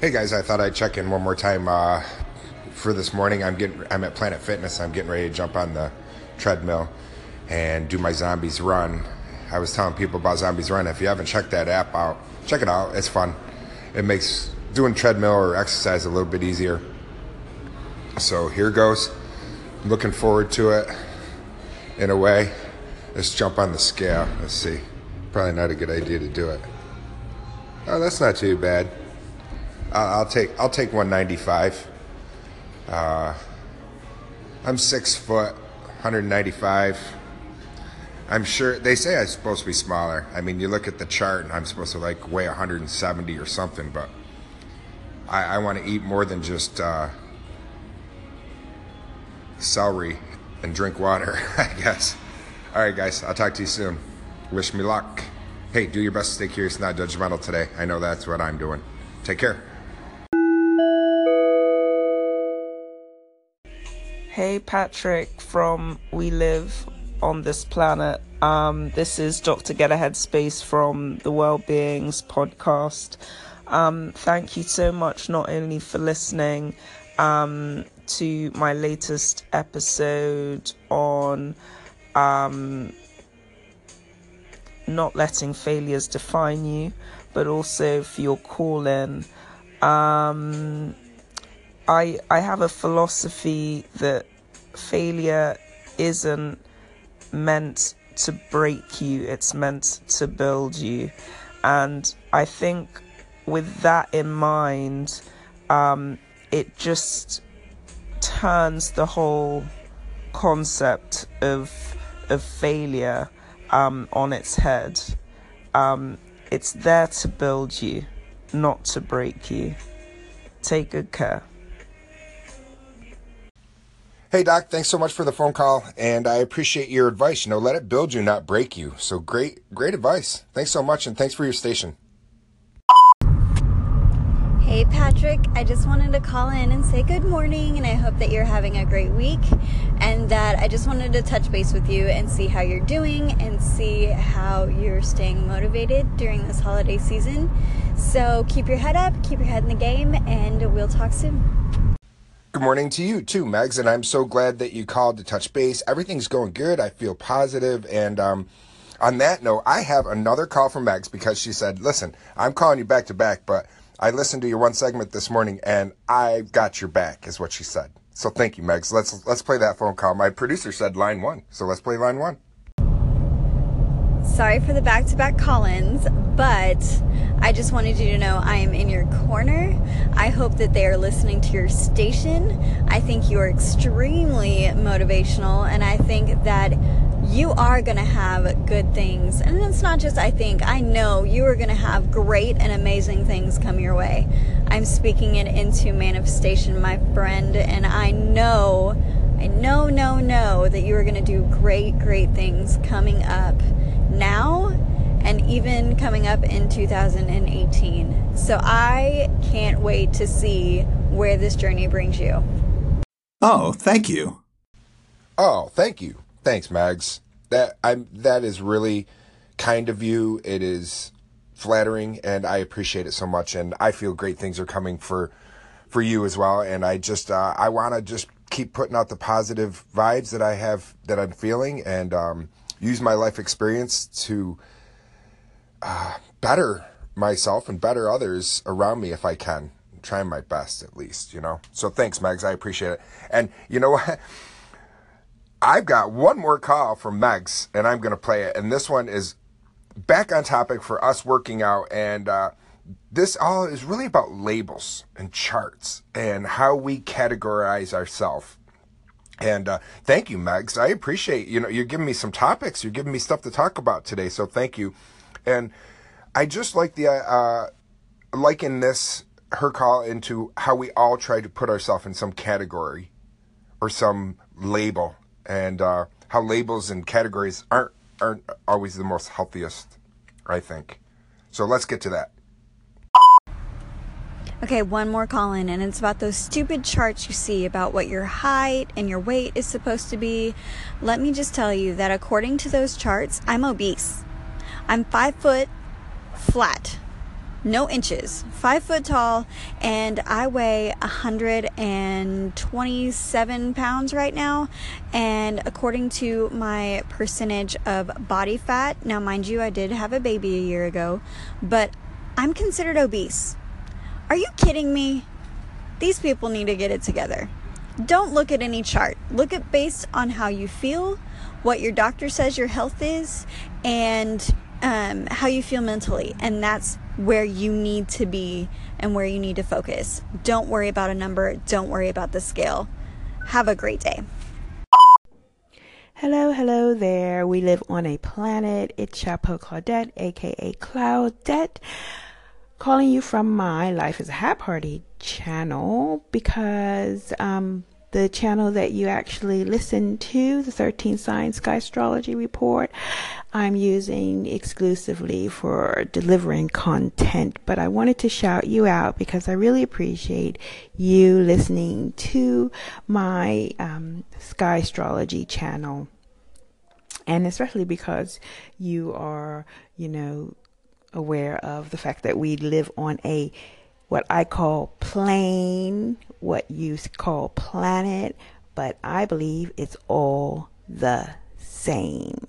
Hey guys, I thought I'd check in one more time uh, for this morning. I'm getting I'm at Planet Fitness. I'm getting ready to jump on the treadmill and do my zombies run. I was telling people about zombies run. If you haven't checked that app out, check it out. It's fun. It makes doing treadmill or exercise a little bit easier. So here goes. Looking forward to it in a way. Let's jump on the scale. Let's see. Probably not a good idea to do it. Oh, that's not too bad. I'll take I'll take 195. Uh, I'm six foot, 195. I'm sure they say I'm supposed to be smaller. I mean, you look at the chart, and I'm supposed to like weigh 170 or something, but I, I want to eat more than just uh, celery and drink water. I guess. All right, guys. I'll talk to you soon. Wish me luck. Hey, do your best to stay curious, not judgmental today. I know that's what I'm doing. Take care. Hey, Patrick from We Live on This Planet. Um, this is Dr. Get a Headspace from the Wellbeings podcast. Um, thank you so much, not only for listening um, to my latest episode on um, not letting failures define you, but also for your call in. I I have a philosophy that failure isn't meant to break you, it's meant to build you. And I think with that in mind, um, it just turns the whole concept of of failure um, on its head. Um, it's there to build you, not to break you. Take good care. Hey, Doc, thanks so much for the phone call, and I appreciate your advice. You know, let it build you, not break you. So great, great advice. Thanks so much, and thanks for your station. Hey, Patrick, I just wanted to call in and say good morning, and I hope that you're having a great week. And that I just wanted to touch base with you and see how you're doing and see how you're staying motivated during this holiday season. So keep your head up, keep your head in the game, and we'll talk soon. Good morning to you too, Megs, and I'm so glad that you called to touch base. Everything's going good. I feel positive, and um, on that note, I have another call from Megs because she said, "Listen, I'm calling you back to back, but I listened to your one segment this morning, and I got your back," is what she said. So thank you, Megs. Let's let's play that phone call. My producer said line one, so let's play line one. Sorry for the back to back call ins, but I just wanted you to know I am in your corner. I hope that they are listening to your station. I think you are extremely motivational, and I think that you are going to have good things. And it's not just I think, I know you are going to have great and amazing things come your way. I'm speaking it into manifestation, my friend, and I know, I know, know, know that you are going to do great, great things coming up now and even coming up in 2018. So I can't wait to see where this journey brings you. Oh, thank you. Oh, thank you. Thanks, Mags. That I'm that is really kind of you. It is flattering and I appreciate it so much and I feel great things are coming for for you as well and I just uh, I want to just keep putting out the positive vibes that I have that I'm feeling and um, use my life experience to uh, better myself and better others around me if I can. I'm trying my best at least, you know. So thanks, Megs. I appreciate it. And you know what? I've got one more call from Megs, and I'm going to play it. And this one is back on topic for us working out. And uh, this all is really about labels and charts and how we categorize ourselves. And uh, thank you, Megs. I appreciate you know you're giving me some topics. You're giving me stuff to talk about today. So thank you. And I just like the uh, liken this her call into how we all try to put ourselves in some category or some label, and uh, how labels and categories aren't aren't always the most healthiest. I think. So let's get to that. Okay, one more call in, and it's about those stupid charts you see about what your height and your weight is supposed to be. Let me just tell you that according to those charts, I'm obese. I'm five foot flat, no inches, five foot tall, and I weigh 127 pounds right now. And according to my percentage of body fat, now mind you, I did have a baby a year ago, but I'm considered obese. Are you kidding me? These people need to get it together. Don't look at any chart. Look at based on how you feel, what your doctor says your health is, and um, how you feel mentally. And that's where you need to be and where you need to focus. Don't worry about a number, don't worry about the scale. Have a great day. Hello, hello there. We live on a planet. It's Chapeau Claudette, aka Claudette, calling you from my Life is a Hat Party channel because um, the channel that you actually listen to, the 13 Sign Sky Astrology Report, I'm using exclusively for delivering content. But I wanted to shout you out because I really appreciate you listening to my um, Sky Astrology channel. And especially because you are, you know, aware of the fact that we live on a what I call plane, what you call planet, but I believe it's all the same.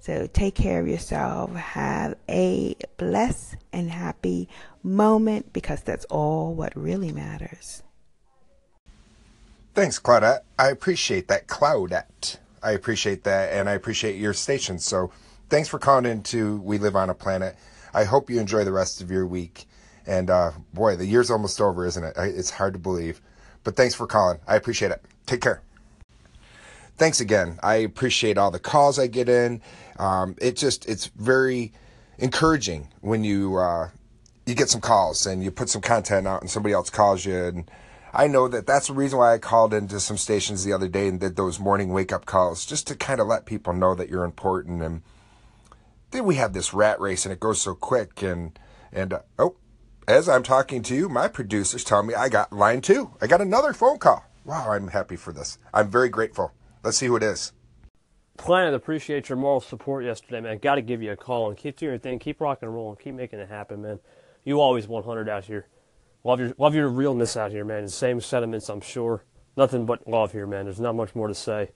So take care of yourself. Have a blessed and happy moment because that's all what really matters. Thanks, Claudette. I appreciate that, Claudette. I appreciate that, and I appreciate your station. So thanks for calling in to We Live on a Planet. I hope you enjoy the rest of your week. And uh, boy, the year's almost over, isn't it? It's hard to believe. But thanks for calling. I appreciate it. Take care. Thanks again. I appreciate all the calls I get in. Um, it just it's very encouraging when you uh, you get some calls and you put some content out and somebody else calls you and I know that that's the reason why I called into some stations the other day and did those morning wake up calls just to kind of let people know that you're important and then we have this rat race and it goes so quick and and uh, oh as I'm talking to you, my producers tell me I got line two. I got another phone call. Wow, I'm happy for this. I'm very grateful. Let's see who it is. Planet, appreciate your moral support yesterday, man. Got to give you a call and keep doing your thing. Keep rocking and rolling. Keep making it happen, man. You always 100 out here. Love your love your realness out here, man. The same sentiments, I'm sure. Nothing but love here, man. There's not much more to say,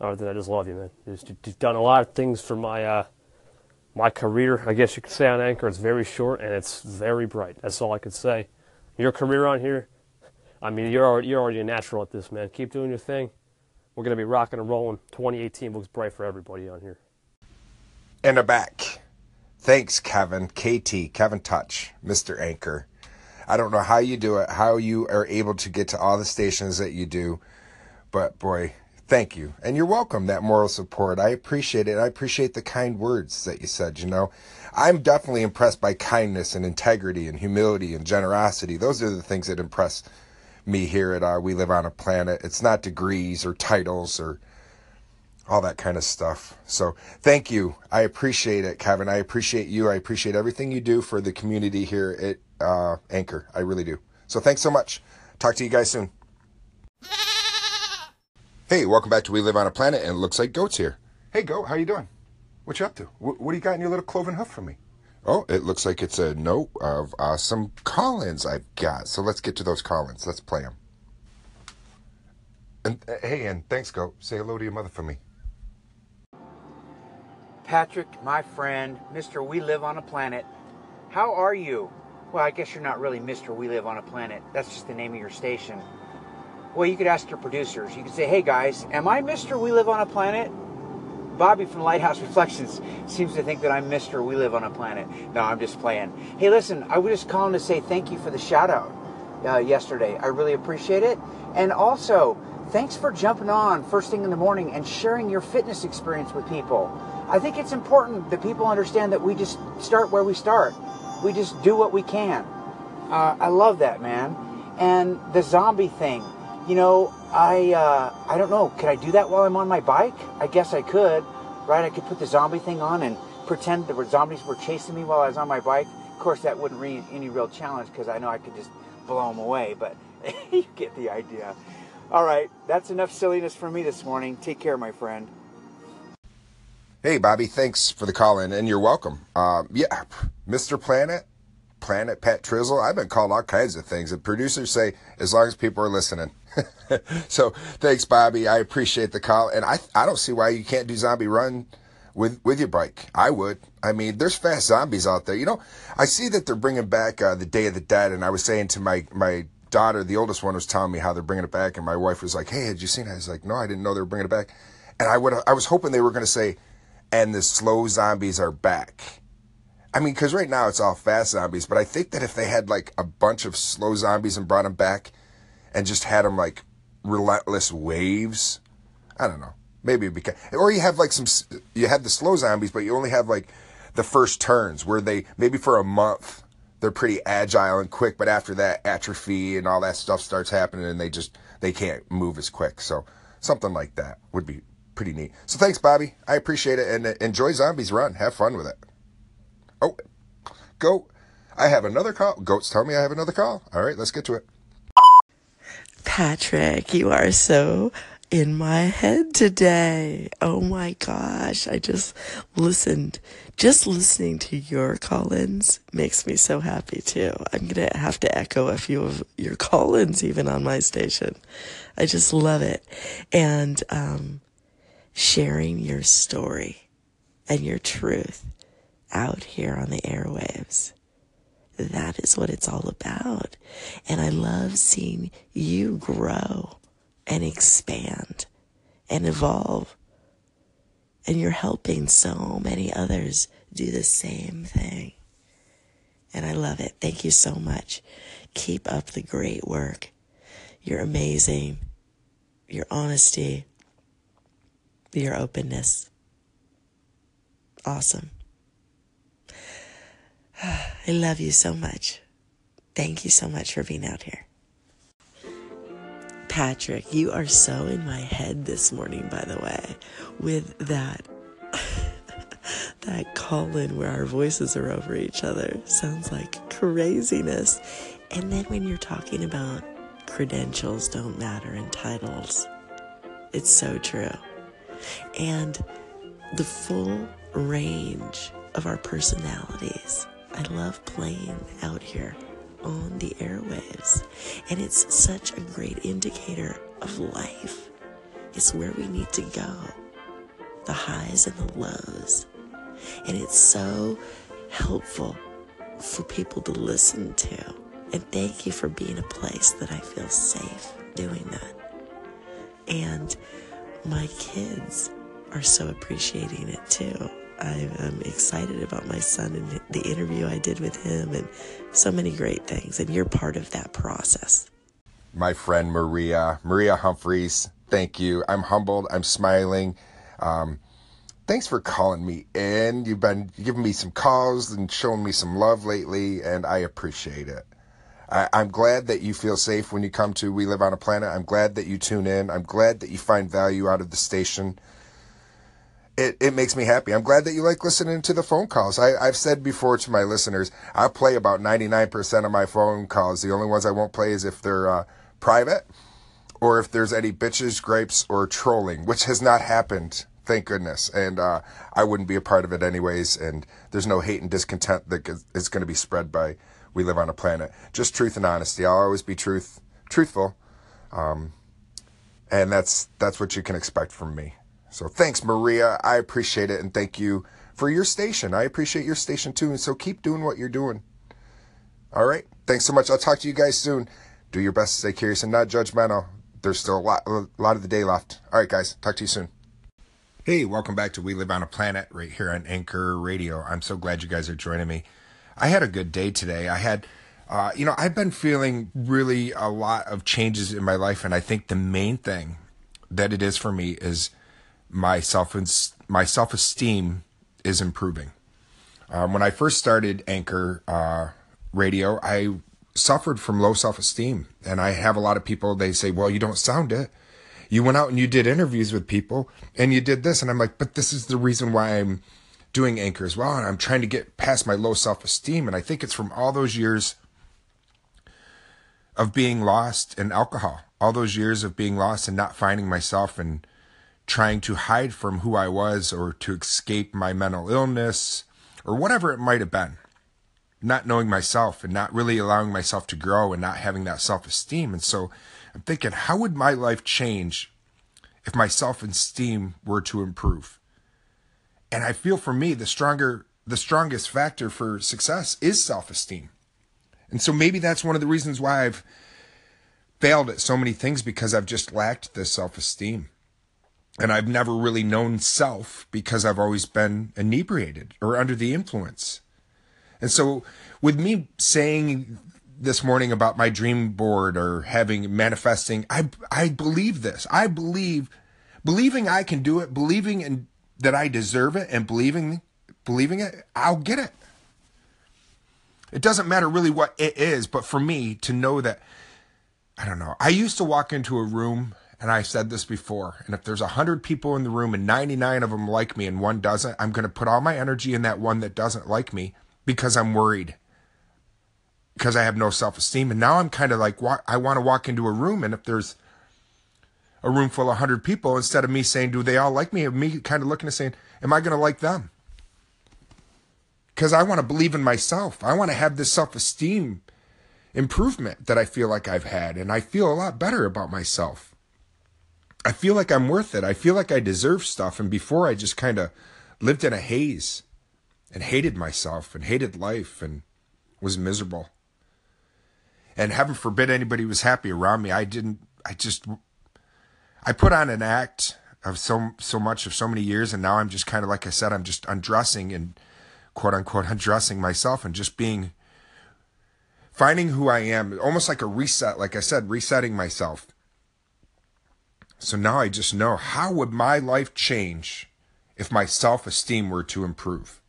other than I just love you, man. You've done a lot of things for my uh, my career, I guess you could say on Anchor, is very short and it's very bright. That's all I could say. Your career on here, I mean, you're already, you're already a natural at this, man. Keep doing your thing. We're going to be rocking and rolling. 2018 looks bright for everybody on here. And a back. Thanks, Kevin, KT, Kevin Touch, Mr. Anchor. I don't know how you do it, how you are able to get to all the stations that you do, but boy, thank you. And you're welcome, that moral support. I appreciate it. I appreciate the kind words that you said, you know. I'm definitely impressed by kindness and integrity and humility and generosity. Those are the things that impress me here at uh, We Live on a Planet. It's not degrees or titles or all that kind of stuff. So thank you. I appreciate it, Kevin. I appreciate you. I appreciate everything you do for the community here at uh, Anchor. I really do. So thanks so much. Talk to you guys soon. Hey, welcome back to We Live on a Planet, and it looks like Goat's here. Hey, Goat, how you doing? What you up to? What, what do you got in your little cloven hoof for me? Oh, it looks like it's a note of uh, some call-ins I've got. So let's get to those call-ins. Let's play them. And uh, hey, and thanks, Goat. Say hello to your mother for me. Patrick, my friend, Mr. We Live on a Planet. How are you? Well, I guess you're not really Mr. We Live on a Planet. That's just the name of your station. Well, you could ask your producers. You could say, hey guys, am I Mr. We Live on a Planet? Bobby from Lighthouse Reflections seems to think that I'm Mr. We Live on a Planet. No, I'm just playing. Hey, listen, I was just calling to say thank you for the shout out uh, yesterday. I really appreciate it. And also, thanks for jumping on first thing in the morning and sharing your fitness experience with people. I think it's important that people understand that we just start where we start. We just do what we can. Uh, I love that, man. And the zombie thing you know, I uh, I don't know. Could I do that while I'm on my bike? I guess I could, right? I could put the zombie thing on and pretend were zombies were chasing me while I was on my bike. Of course, that wouldn't be any real challenge because I know I could just blow them away. But you get the idea. All right, that's enough silliness for me this morning. Take care, my friend. Hey, Bobby. Thanks for the call in, and you're welcome. Um, yeah, Mr. Planet. Planet Pat Trizzle. I've been called all kinds of things. And producers say, as long as people are listening. so thanks, Bobby. I appreciate the call. And I, I don't see why you can't do Zombie Run with, with your bike. I would. I mean, there's fast zombies out there. You know, I see that they're bringing back uh, the Day of the Dead. And I was saying to my, my daughter, the oldest one, was telling me how they're bringing it back. And my wife was like, hey, had you seen it? I was like, no, I didn't know they were bringing it back. And I would, I was hoping they were going to say, and the slow zombies are back I mean, because right now it's all fast zombies, but I think that if they had like a bunch of slow zombies and brought them back and just had them like relentless waves, I don't know. Maybe because, or you have like some, you have the slow zombies, but you only have like the first turns where they, maybe for a month, they're pretty agile and quick, but after that, atrophy and all that stuff starts happening and they just, they can't move as quick. So something like that would be pretty neat. So thanks, Bobby. I appreciate it and uh, enjoy Zombies Run. Have fun with it. Oh, go. I have another call. Goats tell me I have another call. All right, let's get to it. Patrick, you are so in my head today. Oh my gosh. I just listened. Just listening to your call ins makes me so happy too. I'm going to have to echo a few of your call ins even on my station. I just love it. And, um, sharing your story and your truth out here on the airwaves. That is what it's all about. And I love seeing you grow and expand and evolve. And you're helping so many others do the same thing. And I love it. Thank you so much. Keep up the great work. You're amazing. Your honesty, your openness. Awesome. I love you so much. Thank you so much for being out here. Patrick, you are so in my head this morning, by the way, with that that call in where our voices are over each other. Sounds like craziness. And then when you're talking about credentials don't matter and titles, it's so true. And the full range of our personalities I love playing out here on the airwaves. And it's such a great indicator of life. It's where we need to go the highs and the lows. And it's so helpful for people to listen to. And thank you for being a place that I feel safe doing that. And my kids are so appreciating it too. I am excited about my son and the interview I did with him and so many great things. And you're part of that process. My friend Maria, Maria Humphreys, thank you. I'm humbled. I'm smiling. Um, thanks for calling me in. You've been giving me some calls and showing me some love lately, and I appreciate it. I, I'm glad that you feel safe when you come to We Live on a Planet. I'm glad that you tune in. I'm glad that you find value out of the station it, it makes me happy. I'm glad that you like listening to the phone calls. I, I've said before to my listeners, I play about 99% of my phone calls. The only ones I won't play is if they're uh, private or if there's any bitches, grapes, or trolling, which has not happened. Thank goodness. And uh, I wouldn't be a part of it anyways. And there's no hate and discontent that is going to be spread by We Live on a Planet. Just truth and honesty. I'll always be truth, truthful. Um, and that's that's what you can expect from me. So thanks, Maria. I appreciate it. And thank you for your station. I appreciate your station too. And so keep doing what you're doing. All right. Thanks so much. I'll talk to you guys soon. Do your best to stay curious and not judgmental. There's still a lot, a lot of the day left. All right, guys. Talk to you soon. Hey, welcome back to We Live on a Planet right here on Anchor Radio. I'm so glad you guys are joining me. I had a good day today. I had, uh, you know, I've been feeling really a lot of changes in my life. And I think the main thing that it is for me is my self my self esteem is improving. Um, when I first started Anchor uh, Radio, I suffered from low self esteem, and I have a lot of people. They say, "Well, you don't sound it. You went out and you did interviews with people, and you did this." And I'm like, "But this is the reason why I'm doing Anchor as well, and I'm trying to get past my low self esteem." And I think it's from all those years of being lost in alcohol, all those years of being lost and not finding myself and trying to hide from who I was or to escape my mental illness or whatever it might have been. not knowing myself and not really allowing myself to grow and not having that self esteem. And so I'm thinking, how would my life change if my self esteem were to improve? And I feel for me, the stronger, the strongest factor for success is self esteem. And so maybe that's one of the reasons why I've failed at so many things because I've just lacked the self esteem. And I've never really known self because I've always been inebriated or under the influence. And so, with me saying this morning about my dream board or having manifesting, I I believe this. I believe believing I can do it, believing in that I deserve it, and believing believing it, I'll get it. It doesn't matter really what it is, but for me to know that I don't know. I used to walk into a room and I said this before, and if there's 100 people in the room and 99 of them like me and one doesn't, I'm going to put all my energy in that one that doesn't like me because I'm worried. Because I have no self esteem. And now I'm kind of like, I want to walk into a room, and if there's a room full of 100 people, instead of me saying, Do they all like me? me kind of looking and saying, Am I going to like them? Because I want to believe in myself. I want to have this self esteem improvement that I feel like I've had. And I feel a lot better about myself. I feel like I'm worth it. I feel like I deserve stuff. And before I just kind of lived in a haze and hated myself and hated life and was miserable. And heaven forbid anybody was happy around me. I didn't, I just, I put on an act of so, so much of so many years. And now I'm just kind of, like I said, I'm just undressing and quote unquote undressing myself and just being, finding who I am, almost like a reset, like I said, resetting myself. So now I just know how would my life change if my self esteem were to improve?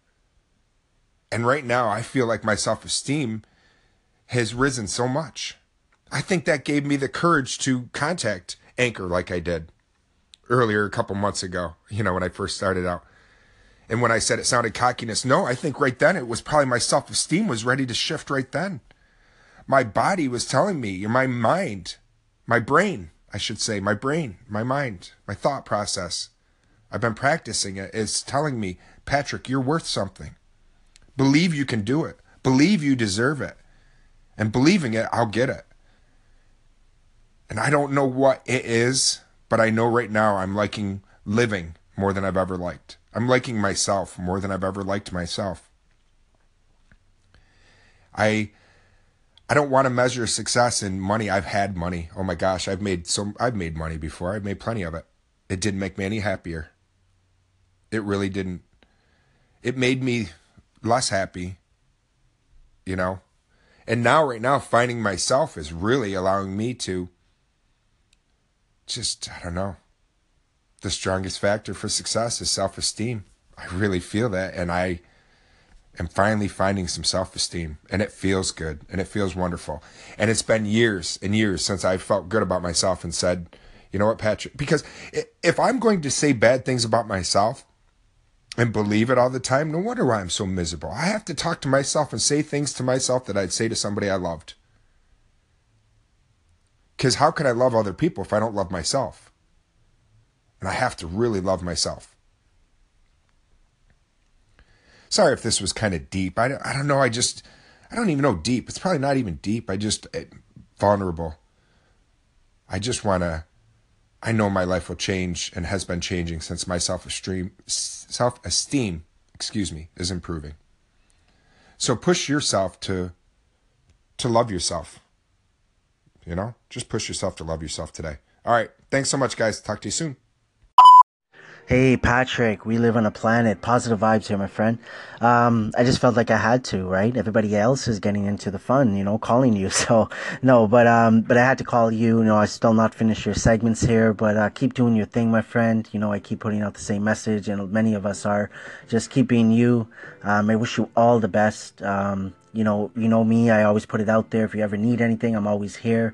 And right now, I feel like my self esteem has risen so much. I think that gave me the courage to contact Anchor like I did earlier a couple months ago, you know, when I first started out. And when I said it sounded cockiness, no, I think right then it was probably my self esteem was ready to shift right then. My body was telling me, my mind, my brain, I should say, my brain, my mind, my thought process. I've been practicing it. It's telling me, Patrick, you're worth something. Believe you can do it. Believe you deserve it. And believing it, I'll get it. And I don't know what it is, but I know right now I'm liking living more than I've ever liked. I'm liking myself more than I've ever liked myself. I I don't want to measure success in money. I've had money. Oh my gosh, I've made so I've made money before. I've made plenty of it. It didn't make me any happier. It really didn't. It made me less happy. You know? And now right now finding myself is really allowing me to just I don't know. The strongest factor for success is self-esteem. I really feel that and I am finally finding some self esteem. And it feels good and it feels wonderful. And it's been years and years since I felt good about myself and said, you know what, Patrick? Because if I'm going to say bad things about myself and believe it all the time, no wonder why I'm so miserable. I have to talk to myself and say things to myself that I'd say to somebody I loved. Because how can I love other people if I don't love myself? And I have to really love myself. Sorry if this was kind of deep. I don't, I don't know. I just, I don't even know deep. It's probably not even deep. I just, it, eh, vulnerable. I just want to, I know my life will change and has been changing since my self-esteem, self-esteem, excuse me, is improving. So push yourself to, to love yourself. You know, just push yourself to love yourself today. All right. Thanks so much, guys. Talk to you soon. Hey, Patrick, we live on a planet. Positive vibes here, my friend. Um, I just felt like I had to, right? Everybody else is getting into the fun, you know, calling you. So, no, but, um, but I had to call you. You know, I still not finished your segments here, but, uh, keep doing your thing, my friend. You know, I keep putting out the same message, and many of us are. Just keep being you. Um, I wish you all the best. Um, you know, you know me, I always put it out there. If you ever need anything, I'm always here.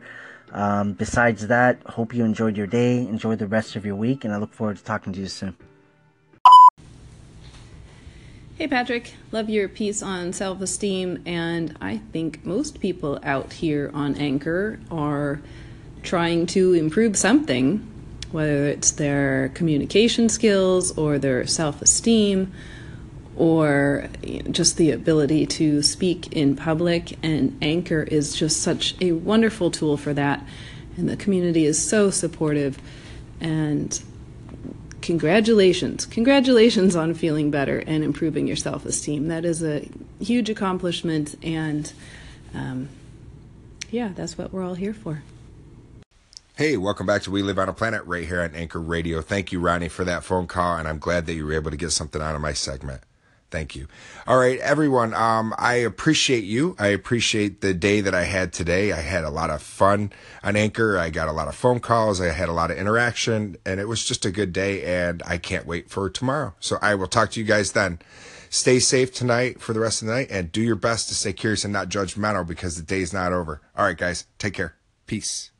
Um, besides that, hope you enjoyed your day, enjoy the rest of your week, and I look forward to talking to you soon. Hey Patrick, love your piece on self esteem, and I think most people out here on Anchor are trying to improve something, whether it's their communication skills or their self esteem or just the ability to speak in public. And Anchor is just such a wonderful tool for that. And the community is so supportive. And congratulations. Congratulations on feeling better and improving your self esteem. That is a huge accomplishment. And um, yeah, that's what we're all here for. Hey, welcome back to We Live on a Planet right here on Anchor Radio. Thank you, Ronnie, for that phone call, and I'm glad that you were able to get something out of my segment. Thank you. All right, everyone. Um, I appreciate you. I appreciate the day that I had today. I had a lot of fun on Anchor. I got a lot of phone calls. I had a lot of interaction, and it was just a good day. And I can't wait for tomorrow. So I will talk to you guys then. Stay safe tonight for the rest of the night, and do your best to stay curious and not judgmental because the day is not over. All right, guys. Take care. Peace.